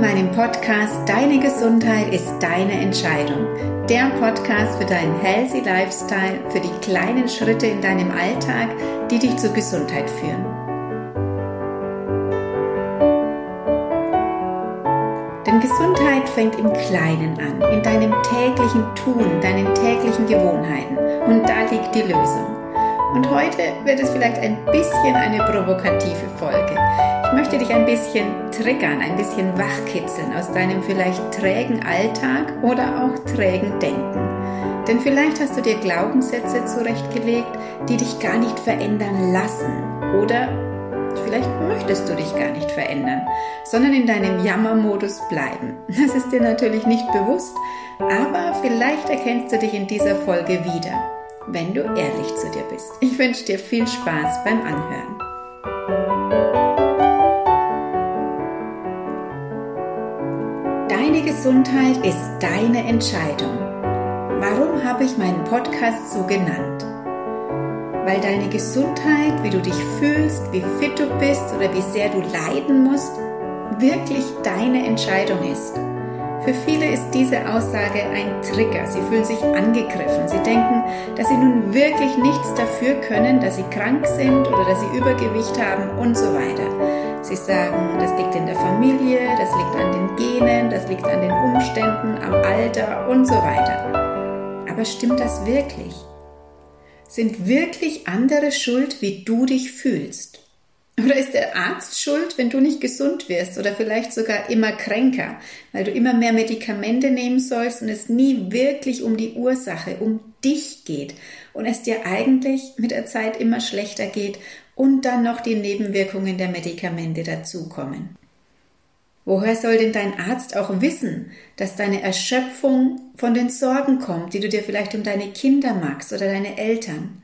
in meinem Podcast Deine Gesundheit ist deine Entscheidung. Der Podcast für deinen healthy Lifestyle, für die kleinen Schritte in deinem Alltag, die dich zur Gesundheit führen. Denn Gesundheit fängt im Kleinen an, in deinem täglichen Tun, deinen täglichen Gewohnheiten. Und da liegt die Lösung. Und heute wird es vielleicht ein bisschen eine provokative Folge. Ich möchte dich ein bisschen triggern, ein bisschen wachkitzeln aus deinem vielleicht trägen Alltag oder auch trägen Denken. Denn vielleicht hast du dir Glaubenssätze zurechtgelegt, die dich gar nicht verändern lassen. Oder vielleicht möchtest du dich gar nicht verändern, sondern in deinem Jammermodus bleiben. Das ist dir natürlich nicht bewusst, aber vielleicht erkennst du dich in dieser Folge wieder, wenn du ehrlich zu dir bist. Ich wünsche dir viel Spaß beim Anhören. Deine Gesundheit ist deine Entscheidung. Warum habe ich meinen Podcast so genannt? Weil deine Gesundheit, wie du dich fühlst, wie fit du bist oder wie sehr du leiden musst, wirklich deine Entscheidung ist. Für viele ist diese Aussage ein Trigger. Sie fühlen sich angegriffen. Sie denken, dass sie nun wirklich nichts dafür können, dass sie krank sind oder dass sie Übergewicht haben und so weiter. Sie sagen, das liegt in der Familie, das liegt an den Genen, das liegt an den Umständen, am Alter und so weiter. Aber stimmt das wirklich? Sind wirklich andere schuld, wie du dich fühlst? Oder ist der Arzt schuld, wenn du nicht gesund wirst oder vielleicht sogar immer kränker, weil du immer mehr Medikamente nehmen sollst und es nie wirklich um die Ursache, um dich geht und es dir eigentlich mit der Zeit immer schlechter geht und dann noch die Nebenwirkungen der Medikamente dazukommen? Woher soll denn dein Arzt auch wissen, dass deine Erschöpfung von den Sorgen kommt, die du dir vielleicht um deine Kinder magst oder deine Eltern?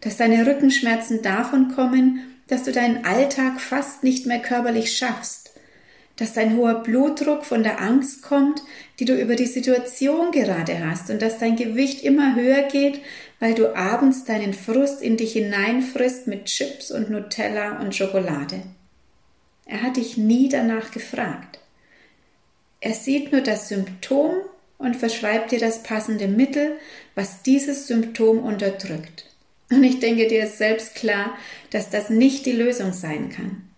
Dass deine Rückenschmerzen davon kommen, dass du deinen Alltag fast nicht mehr körperlich schaffst, dass dein hoher Blutdruck von der Angst kommt, die du über die Situation gerade hast und dass dein Gewicht immer höher geht, weil du abends deinen Frust in dich hineinfrisst mit Chips und Nutella und Schokolade. Er hat dich nie danach gefragt. Er sieht nur das Symptom und verschreibt dir das passende Mittel, was dieses Symptom unterdrückt. Und ich denke, dir ist selbst klar, dass das nicht die Lösung sein kann.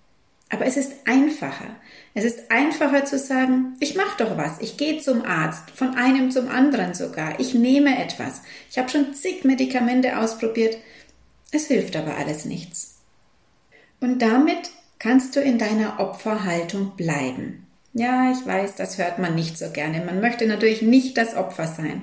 Aber es ist einfacher. Es ist einfacher zu sagen, ich mache doch was, ich gehe zum Arzt, von einem zum anderen sogar, ich nehme etwas. Ich habe schon zig Medikamente ausprobiert, es hilft aber alles nichts. Und damit kannst du in deiner Opferhaltung bleiben. Ja, ich weiß, das hört man nicht so gerne. Man möchte natürlich nicht das Opfer sein.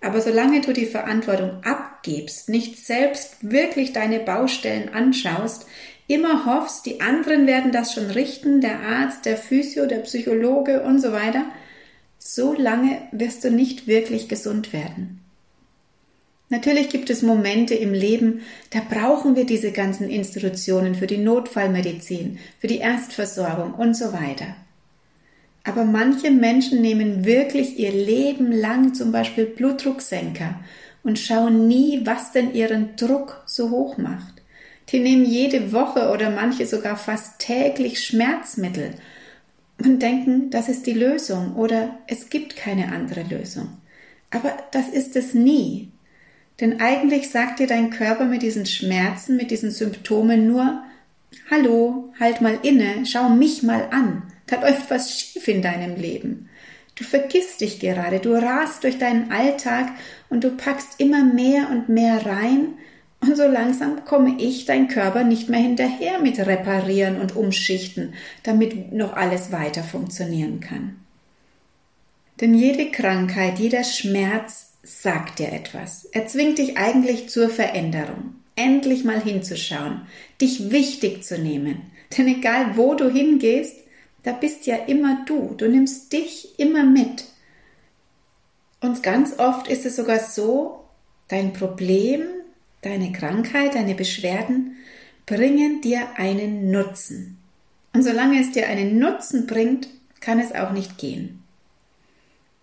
Aber solange du die Verantwortung abgibst, nicht selbst wirklich deine Baustellen anschaust, immer hoffst, die anderen werden das schon richten, der Arzt, der Physio, der Psychologe und so weiter, so lange wirst du nicht wirklich gesund werden. Natürlich gibt es Momente im Leben, da brauchen wir diese ganzen Institutionen für die Notfallmedizin, für die Erstversorgung und so weiter. Aber manche Menschen nehmen wirklich ihr Leben lang zum Beispiel Blutdrucksenker und schauen nie, was denn ihren Druck so hoch macht. Die nehmen jede Woche oder manche sogar fast täglich Schmerzmittel und denken, das ist die Lösung oder es gibt keine andere Lösung. Aber das ist es nie. Denn eigentlich sagt dir dein Körper mit diesen Schmerzen, mit diesen Symptomen nur, Hallo, halt mal inne, schau mich mal an. Da läuft was schief in deinem Leben. Du vergisst dich gerade, du rast durch deinen Alltag und du packst immer mehr und mehr rein und so langsam komme ich, dein Körper, nicht mehr hinterher mit Reparieren und Umschichten, damit noch alles weiter funktionieren kann. Denn jede Krankheit, jeder Schmerz sagt dir etwas. Er zwingt dich eigentlich zur Veränderung. Endlich mal hinzuschauen, dich wichtig zu nehmen. Denn egal wo du hingehst, da bist ja immer du. Du nimmst dich immer mit. Und ganz oft ist es sogar so, dein Problem, deine Krankheit, deine Beschwerden bringen dir einen Nutzen. Und solange es dir einen Nutzen bringt, kann es auch nicht gehen.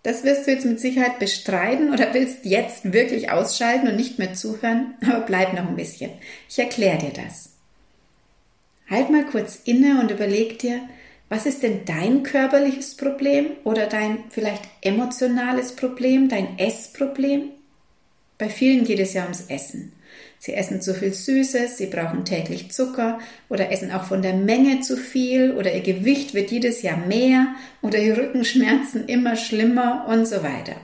Das wirst du jetzt mit Sicherheit bestreiten oder willst jetzt wirklich ausschalten und nicht mehr zuhören, aber bleib noch ein bisschen. Ich erkläre dir das. Halt mal kurz inne und überleg dir, Was ist denn dein körperliches Problem oder dein vielleicht emotionales Problem, dein Essproblem? Bei vielen geht es ja ums Essen. Sie essen zu viel Süßes, sie brauchen täglich Zucker oder essen auch von der Menge zu viel oder ihr Gewicht wird jedes Jahr mehr oder ihr Rückenschmerzen immer schlimmer und so weiter.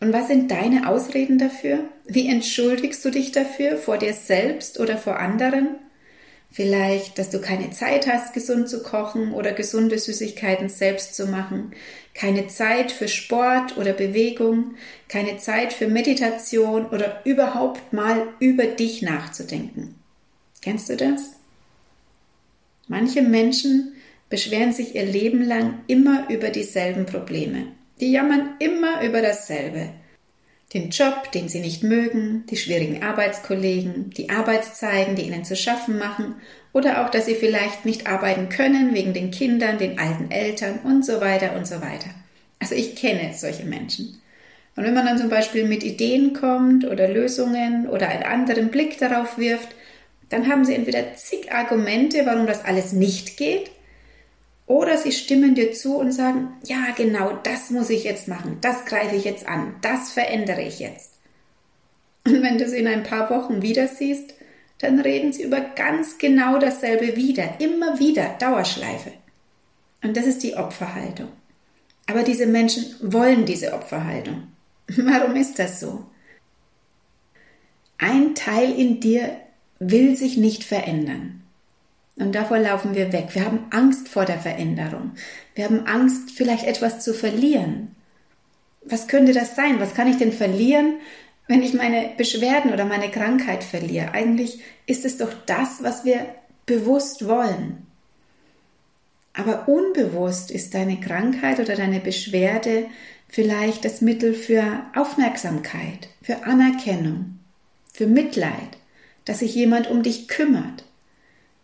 Und was sind deine Ausreden dafür? Wie entschuldigst du dich dafür vor dir selbst oder vor anderen? Vielleicht, dass du keine Zeit hast, gesund zu kochen oder gesunde Süßigkeiten selbst zu machen, keine Zeit für Sport oder Bewegung, keine Zeit für Meditation oder überhaupt mal über dich nachzudenken. Kennst du das? Manche Menschen beschweren sich ihr Leben lang immer über dieselben Probleme. Die jammern immer über dasselbe den Job, den sie nicht mögen, die schwierigen Arbeitskollegen, die Arbeitszeiten, die ihnen zu schaffen machen oder auch, dass sie vielleicht nicht arbeiten können wegen den Kindern, den alten Eltern und so weiter und so weiter. Also ich kenne solche Menschen. Und wenn man dann zum Beispiel mit Ideen kommt oder Lösungen oder einen anderen Blick darauf wirft, dann haben sie entweder zig Argumente, warum das alles nicht geht, oder sie stimmen dir zu und sagen, ja, genau, das muss ich jetzt machen, das greife ich jetzt an, das verändere ich jetzt. Und wenn du sie in ein paar Wochen wieder siehst, dann reden sie über ganz genau dasselbe wieder, immer wieder, Dauerschleife. Und das ist die Opferhaltung. Aber diese Menschen wollen diese Opferhaltung. Warum ist das so? Ein Teil in dir will sich nicht verändern. Und davor laufen wir weg. Wir haben Angst vor der Veränderung. Wir haben Angst, vielleicht etwas zu verlieren. Was könnte das sein? Was kann ich denn verlieren, wenn ich meine Beschwerden oder meine Krankheit verliere? Eigentlich ist es doch das, was wir bewusst wollen. Aber unbewusst ist deine Krankheit oder deine Beschwerde vielleicht das Mittel für Aufmerksamkeit, für Anerkennung, für Mitleid, dass sich jemand um dich kümmert.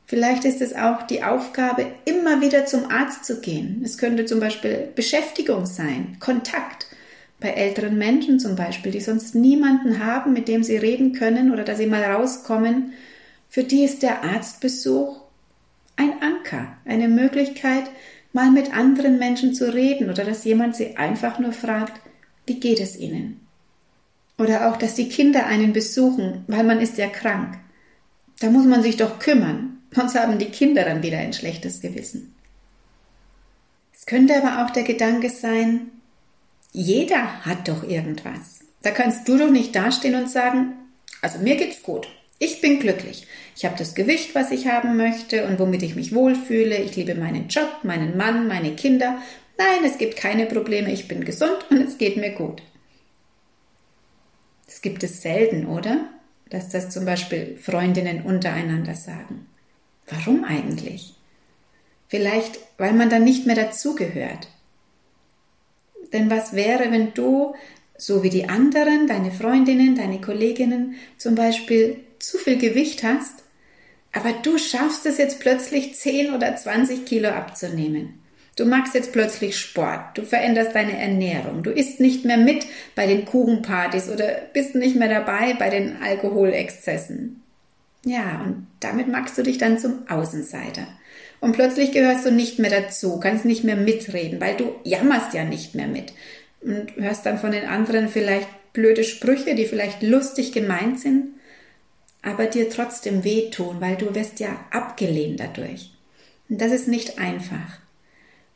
Vielleicht ist es auch die Aufgabe, immer wieder zum Arzt zu gehen. Es könnte zum Beispiel Beschäftigung sein, Kontakt. Bei älteren Menschen zum Beispiel, die sonst niemanden haben, mit dem sie reden können oder dass sie mal rauskommen, für die ist der Arztbesuch ein Anker, eine Möglichkeit, mal mit anderen Menschen zu reden oder dass jemand sie einfach nur fragt, wie geht es ihnen? Oder auch, dass die Kinder einen besuchen, weil man ist ja krank. Da muss man sich doch kümmern. Sonst haben die Kinder dann wieder ein schlechtes Gewissen. Es könnte aber auch der Gedanke sein, jeder hat doch irgendwas. Da kannst du doch nicht dastehen und sagen, also mir geht's gut. Ich bin glücklich. Ich habe das Gewicht, was ich haben möchte und womit ich mich wohlfühle. Ich liebe meinen Job, meinen Mann, meine Kinder. Nein, es gibt keine Probleme. Ich bin gesund und es geht mir gut. Das gibt es selten, oder? Dass das zum Beispiel Freundinnen untereinander sagen. Warum eigentlich? Vielleicht, weil man dann nicht mehr dazugehört. Denn was wäre, wenn du, so wie die anderen, deine Freundinnen, deine Kolleginnen zum Beispiel zu viel Gewicht hast, aber du schaffst es jetzt plötzlich 10 oder 20 Kilo abzunehmen. Du machst jetzt plötzlich Sport, du veränderst deine Ernährung, du isst nicht mehr mit bei den Kuchenpartys oder bist nicht mehr dabei bei den Alkoholexzessen. Ja, und damit magst du dich dann zum Außenseiter. Und plötzlich gehörst du nicht mehr dazu, kannst nicht mehr mitreden, weil du jammerst ja nicht mehr mit. Und hörst dann von den anderen vielleicht blöde Sprüche, die vielleicht lustig gemeint sind, aber dir trotzdem wehtun, weil du wirst ja abgelehnt dadurch. Und das ist nicht einfach.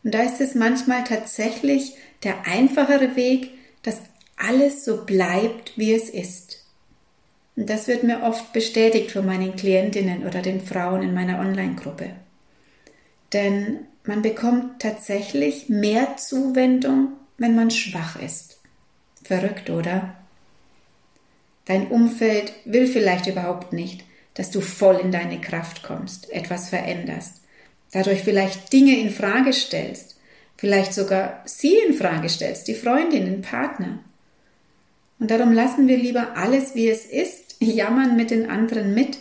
Und da ist es manchmal tatsächlich der einfachere Weg, dass alles so bleibt, wie es ist. Und das wird mir oft bestätigt von meinen Klientinnen oder den Frauen in meiner Online-Gruppe. Denn man bekommt tatsächlich mehr Zuwendung, wenn man schwach ist. Verrückt, oder? Dein Umfeld will vielleicht überhaupt nicht, dass du voll in deine Kraft kommst, etwas veränderst, dadurch vielleicht Dinge in Frage stellst, vielleicht sogar sie in Frage stellst, die Freundin, den Partner. Und darum lassen wir lieber alles, wie es ist, jammern mit den anderen mit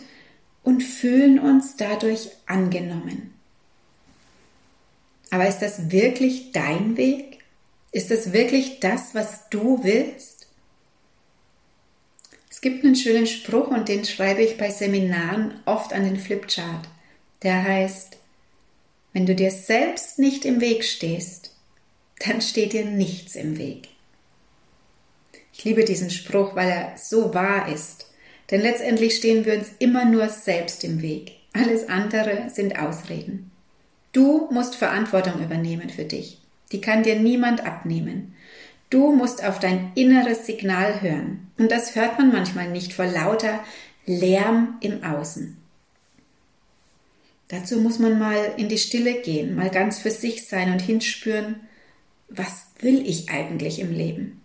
und fühlen uns dadurch angenommen. Aber ist das wirklich dein Weg? Ist das wirklich das, was du willst? Es gibt einen schönen Spruch und den schreibe ich bei Seminaren oft an den Flipchart. Der heißt, Wenn du dir selbst nicht im Weg stehst, dann steht dir nichts im Weg. Ich liebe diesen Spruch, weil er so wahr ist. Denn letztendlich stehen wir uns immer nur selbst im Weg. Alles andere sind Ausreden. Du musst Verantwortung übernehmen für dich. Die kann dir niemand abnehmen. Du musst auf dein inneres Signal hören. Und das hört man manchmal nicht vor lauter Lärm im Außen. Dazu muss man mal in die Stille gehen, mal ganz für sich sein und hinspüren, was will ich eigentlich im Leben?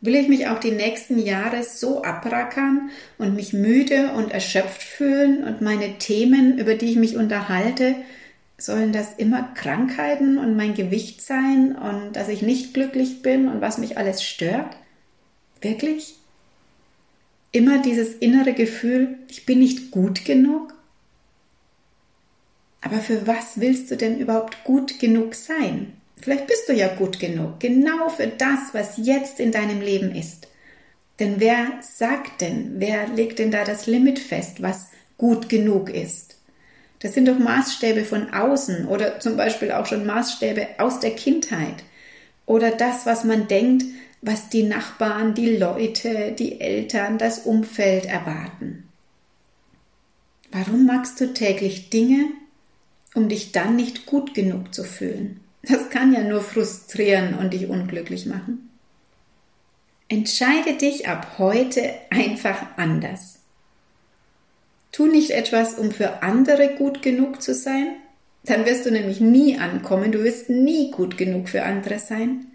Will ich mich auch die nächsten Jahre so abrackern und mich müde und erschöpft fühlen und meine Themen, über die ich mich unterhalte, sollen das immer Krankheiten und mein Gewicht sein und dass ich nicht glücklich bin und was mich alles stört? Wirklich? Immer dieses innere Gefühl, ich bin nicht gut genug? Aber für was willst du denn überhaupt gut genug sein? Vielleicht bist du ja gut genug, genau für das, was jetzt in deinem Leben ist. Denn wer sagt denn, wer legt denn da das Limit fest, was gut genug ist? Das sind doch Maßstäbe von außen oder zum Beispiel auch schon Maßstäbe aus der Kindheit oder das, was man denkt, was die Nachbarn, die Leute, die Eltern, das Umfeld erwarten. Warum magst du täglich Dinge, um dich dann nicht gut genug zu fühlen? Das kann ja nur frustrieren und dich unglücklich machen. Entscheide dich ab heute einfach anders. Tu nicht etwas, um für andere gut genug zu sein, dann wirst du nämlich nie ankommen, du wirst nie gut genug für andere sein.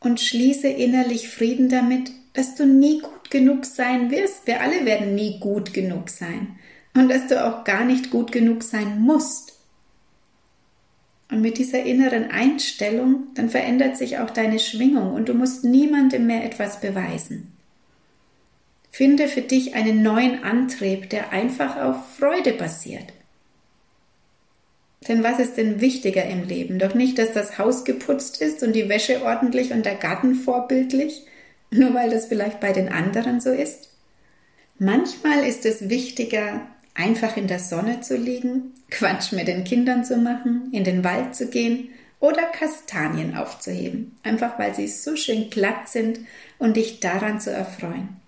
Und schließe innerlich Frieden damit, dass du nie gut genug sein wirst. Wir alle werden nie gut genug sein. Und dass du auch gar nicht gut genug sein musst. Und mit dieser inneren Einstellung, dann verändert sich auch deine Schwingung und du musst niemandem mehr etwas beweisen. Finde für dich einen neuen Antrieb, der einfach auf Freude basiert. Denn was ist denn wichtiger im Leben? Doch nicht, dass das Haus geputzt ist und die Wäsche ordentlich und der Garten vorbildlich, nur weil das vielleicht bei den anderen so ist? Manchmal ist es wichtiger, einfach in der Sonne zu liegen, Quatsch mit den Kindern zu machen, in den Wald zu gehen oder Kastanien aufzuheben, einfach weil sie so schön glatt sind und dich daran zu erfreuen.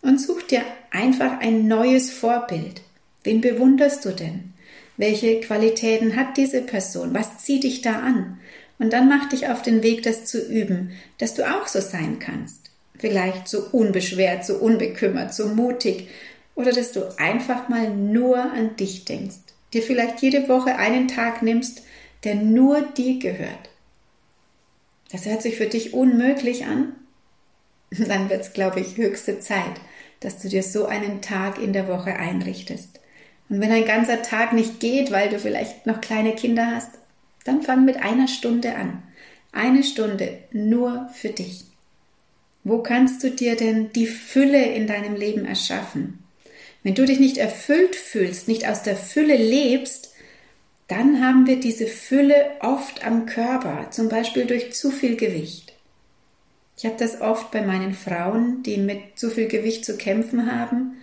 Und such dir einfach ein neues Vorbild. Wen bewunderst du denn? Welche Qualitäten hat diese Person? Was zieht dich da an? Und dann mach dich auf den Weg, das zu üben, dass du auch so sein kannst. Vielleicht so unbeschwert, so unbekümmert, so mutig oder dass du einfach mal nur an dich denkst, dir vielleicht jede Woche einen Tag nimmst, der nur dir gehört. Das hört sich für dich unmöglich an? Dann wird es, glaube ich, höchste Zeit, dass du dir so einen Tag in der Woche einrichtest. Und wenn ein ganzer Tag nicht geht, weil du vielleicht noch kleine Kinder hast, dann fang mit einer Stunde an. Eine Stunde nur für dich. Wo kannst du dir denn die Fülle in deinem Leben erschaffen? Wenn du dich nicht erfüllt fühlst, nicht aus der Fülle lebst, dann haben wir diese Fülle oft am Körper, zum Beispiel durch zu viel Gewicht. Ich habe das oft bei meinen Frauen, die mit zu viel Gewicht zu kämpfen haben,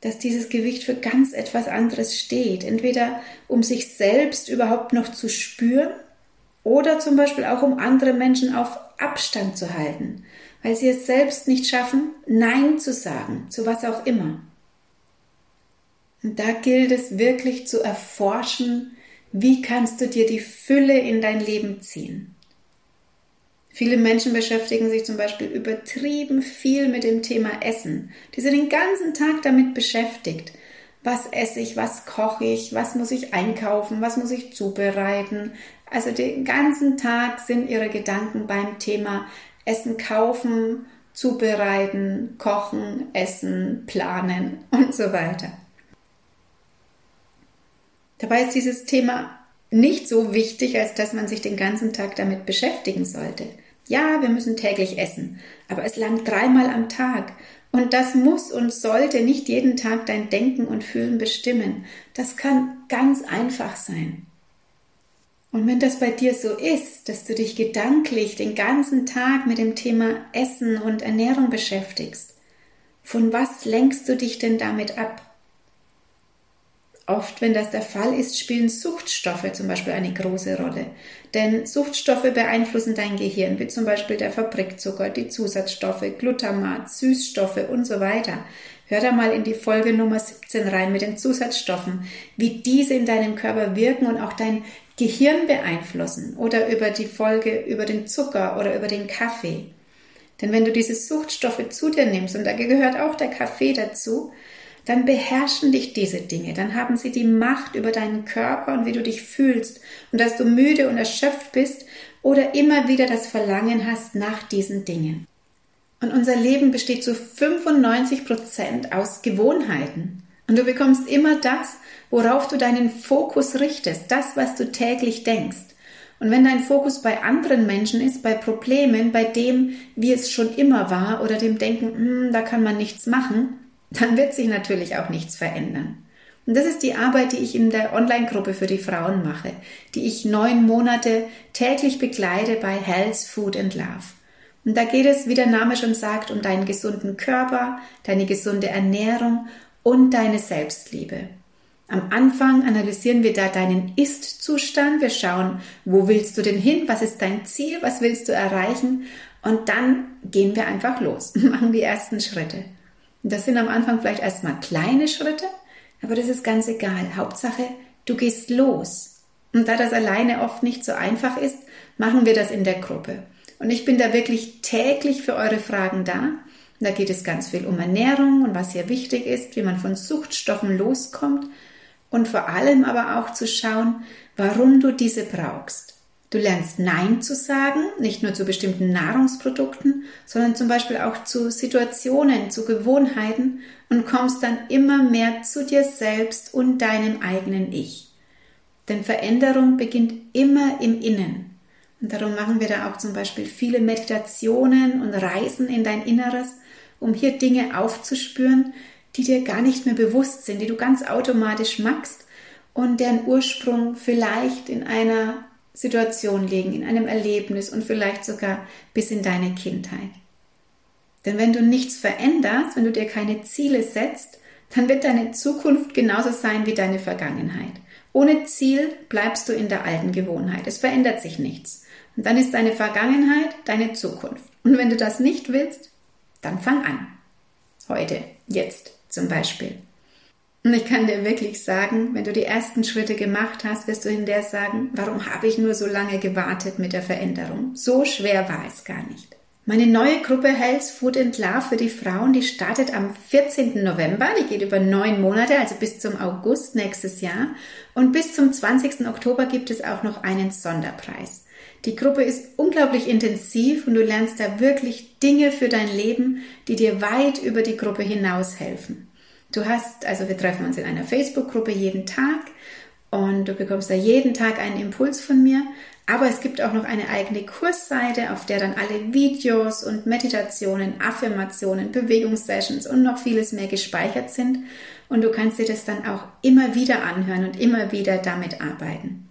dass dieses Gewicht für ganz etwas anderes steht. Entweder um sich selbst überhaupt noch zu spüren oder zum Beispiel auch um andere Menschen auf Abstand zu halten, weil sie es selbst nicht schaffen, Nein zu sagen, zu was auch immer. Und da gilt es wirklich zu erforschen, wie kannst du dir die Fülle in dein Leben ziehen. Viele Menschen beschäftigen sich zum Beispiel übertrieben viel mit dem Thema Essen. Die sind den ganzen Tag damit beschäftigt. Was esse ich, was koche ich, was muss ich einkaufen, was muss ich zubereiten. Also den ganzen Tag sind ihre Gedanken beim Thema Essen kaufen, zubereiten, kochen, essen, planen und so weiter. Dabei ist dieses Thema nicht so wichtig, als dass man sich den ganzen Tag damit beschäftigen sollte. Ja, wir müssen täglich essen, aber es langt dreimal am Tag. Und das muss und sollte nicht jeden Tag dein Denken und Fühlen bestimmen. Das kann ganz einfach sein. Und wenn das bei dir so ist, dass du dich gedanklich den ganzen Tag mit dem Thema Essen und Ernährung beschäftigst, von was lenkst du dich denn damit ab? Oft, wenn das der Fall ist, spielen Suchtstoffe zum Beispiel eine große Rolle. Denn Suchtstoffe beeinflussen dein Gehirn, wie zum Beispiel der Fabrikzucker, die Zusatzstoffe, Glutamat, Süßstoffe und so weiter. Hör da mal in die Folge Nummer 17 rein mit den Zusatzstoffen, wie diese in deinem Körper wirken und auch dein Gehirn beeinflussen. Oder über die Folge über den Zucker oder über den Kaffee. Denn wenn du diese Suchtstoffe zu dir nimmst, und da gehört auch der Kaffee dazu, dann beherrschen dich diese Dinge, dann haben sie die Macht über deinen Körper und wie du dich fühlst und dass du müde und erschöpft bist oder immer wieder das Verlangen hast nach diesen Dingen. Und unser Leben besteht zu 95 Prozent aus Gewohnheiten. Und du bekommst immer das, worauf du deinen Fokus richtest, das, was du täglich denkst. Und wenn dein Fokus bei anderen Menschen ist, bei Problemen, bei dem, wie es schon immer war oder dem Denken, hm, da kann man nichts machen, dann wird sich natürlich auch nichts verändern. Und das ist die Arbeit, die ich in der Online-Gruppe für die Frauen mache, die ich neun Monate täglich begleite bei Health, Food and Love. Und da geht es, wie der Name schon sagt, um deinen gesunden Körper, deine gesunde Ernährung und deine Selbstliebe. Am Anfang analysieren wir da deinen Ist-Zustand. Wir schauen, wo willst du denn hin? Was ist dein Ziel? Was willst du erreichen? Und dann gehen wir einfach los, machen die ersten Schritte. Das sind am Anfang vielleicht erstmal kleine Schritte, aber das ist ganz egal. Hauptsache, du gehst los. Und da das alleine oft nicht so einfach ist, machen wir das in der Gruppe. Und ich bin da wirklich täglich für eure Fragen da. da geht es ganz viel um Ernährung und was hier wichtig ist, wie man von Suchtstoffen loskommt und vor allem aber auch zu schauen, warum du diese brauchst. Du lernst Nein zu sagen, nicht nur zu bestimmten Nahrungsprodukten, sondern zum Beispiel auch zu Situationen, zu Gewohnheiten und kommst dann immer mehr zu dir selbst und deinem eigenen Ich. Denn Veränderung beginnt immer im Innen. Und darum machen wir da auch zum Beispiel viele Meditationen und Reisen in dein Inneres, um hier Dinge aufzuspüren, die dir gar nicht mehr bewusst sind, die du ganz automatisch machst und deren Ursprung vielleicht in einer Situation liegen, in einem Erlebnis und vielleicht sogar bis in deine Kindheit. Denn wenn du nichts veränderst, wenn du dir keine Ziele setzt, dann wird deine Zukunft genauso sein wie deine Vergangenheit. Ohne Ziel bleibst du in der alten Gewohnheit. Es verändert sich nichts. Und dann ist deine Vergangenheit deine Zukunft. Und wenn du das nicht willst, dann fang an. Heute, jetzt zum Beispiel. Und ich kann dir wirklich sagen, wenn du die ersten Schritte gemacht hast, wirst du hinterher sagen, warum habe ich nur so lange gewartet mit der Veränderung? So schwer war es gar nicht. Meine neue Gruppe Health Food and Love für die Frauen, die startet am 14. November. Die geht über neun Monate, also bis zum August nächstes Jahr. Und bis zum 20. Oktober gibt es auch noch einen Sonderpreis. Die Gruppe ist unglaublich intensiv und du lernst da wirklich Dinge für dein Leben, die dir weit über die Gruppe hinaus helfen. Du hast, also wir treffen uns in einer Facebook-Gruppe jeden Tag und du bekommst da jeden Tag einen Impuls von mir. Aber es gibt auch noch eine eigene Kursseite, auf der dann alle Videos und Meditationen, Affirmationen, Bewegungssessions und noch vieles mehr gespeichert sind. Und du kannst dir das dann auch immer wieder anhören und immer wieder damit arbeiten.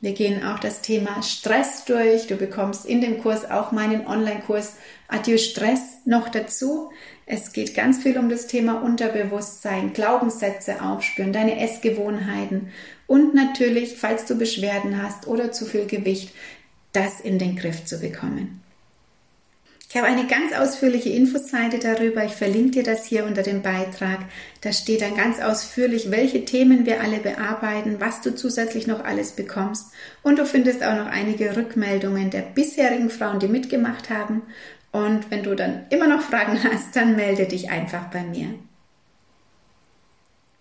Wir gehen auch das Thema Stress durch. Du bekommst in dem Kurs auch meinen Online-Kurs Adieu Stress noch dazu. Es geht ganz viel um das Thema Unterbewusstsein, Glaubenssätze aufspüren, deine Essgewohnheiten und natürlich, falls du Beschwerden hast oder zu viel Gewicht, das in den Griff zu bekommen. Ich habe eine ganz ausführliche Infoseite darüber. Ich verlinke dir das hier unter dem Beitrag. Da steht dann ganz ausführlich, welche Themen wir alle bearbeiten, was du zusätzlich noch alles bekommst. Und du findest auch noch einige Rückmeldungen der bisherigen Frauen, die mitgemacht haben und wenn du dann immer noch Fragen hast, dann melde dich einfach bei mir.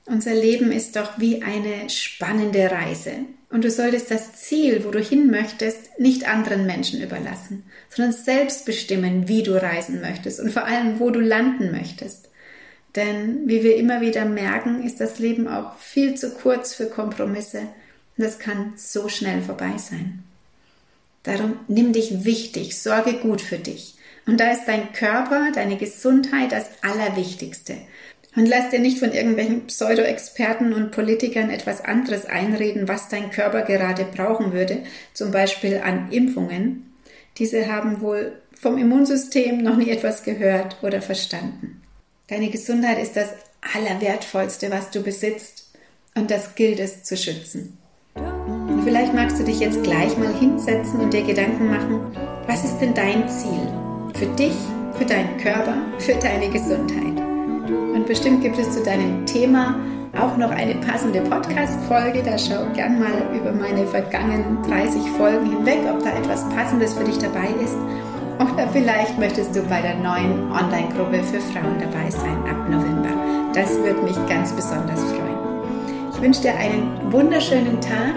Unser Leben ist doch wie eine spannende Reise. Und du solltest das Ziel, wo du hin möchtest, nicht anderen Menschen überlassen, sondern selbst bestimmen, wie du reisen möchtest und vor allem, wo du landen möchtest. Denn wie wir immer wieder merken, ist das Leben auch viel zu kurz für Kompromisse und das kann so schnell vorbei sein. Darum nimm dich wichtig, sorge gut für dich. Und da ist dein Körper, deine Gesundheit das Allerwichtigste. Und lass dir nicht von irgendwelchen Pseudo-Experten und Politikern etwas anderes einreden, was dein Körper gerade brauchen würde, zum Beispiel an Impfungen. Diese haben wohl vom Immunsystem noch nie etwas gehört oder verstanden. Deine Gesundheit ist das Allerwertvollste, was du besitzt. Und das gilt es zu schützen. Und vielleicht magst du dich jetzt gleich mal hinsetzen und dir Gedanken machen, was ist denn dein Ziel? Für dich, für deinen Körper, für deine Gesundheit. Und bestimmt gibt es zu deinem Thema auch noch eine passende Podcast-Folge. Da schau gern mal über meine vergangenen 30 Folgen hinweg, ob da etwas Passendes für dich dabei ist. Oder vielleicht möchtest du bei der neuen Online-Gruppe für Frauen dabei sein ab November. Das würde mich ganz besonders freuen. Ich wünsche dir einen wunderschönen Tag.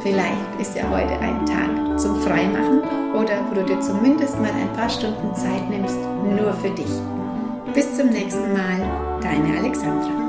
Vielleicht ist ja heute ein Tag zum Freimachen oder wo du dir zumindest mal ein paar Stunden Zeit nimmst, nur für dich. Bis zum nächsten Mal, deine Alexandra.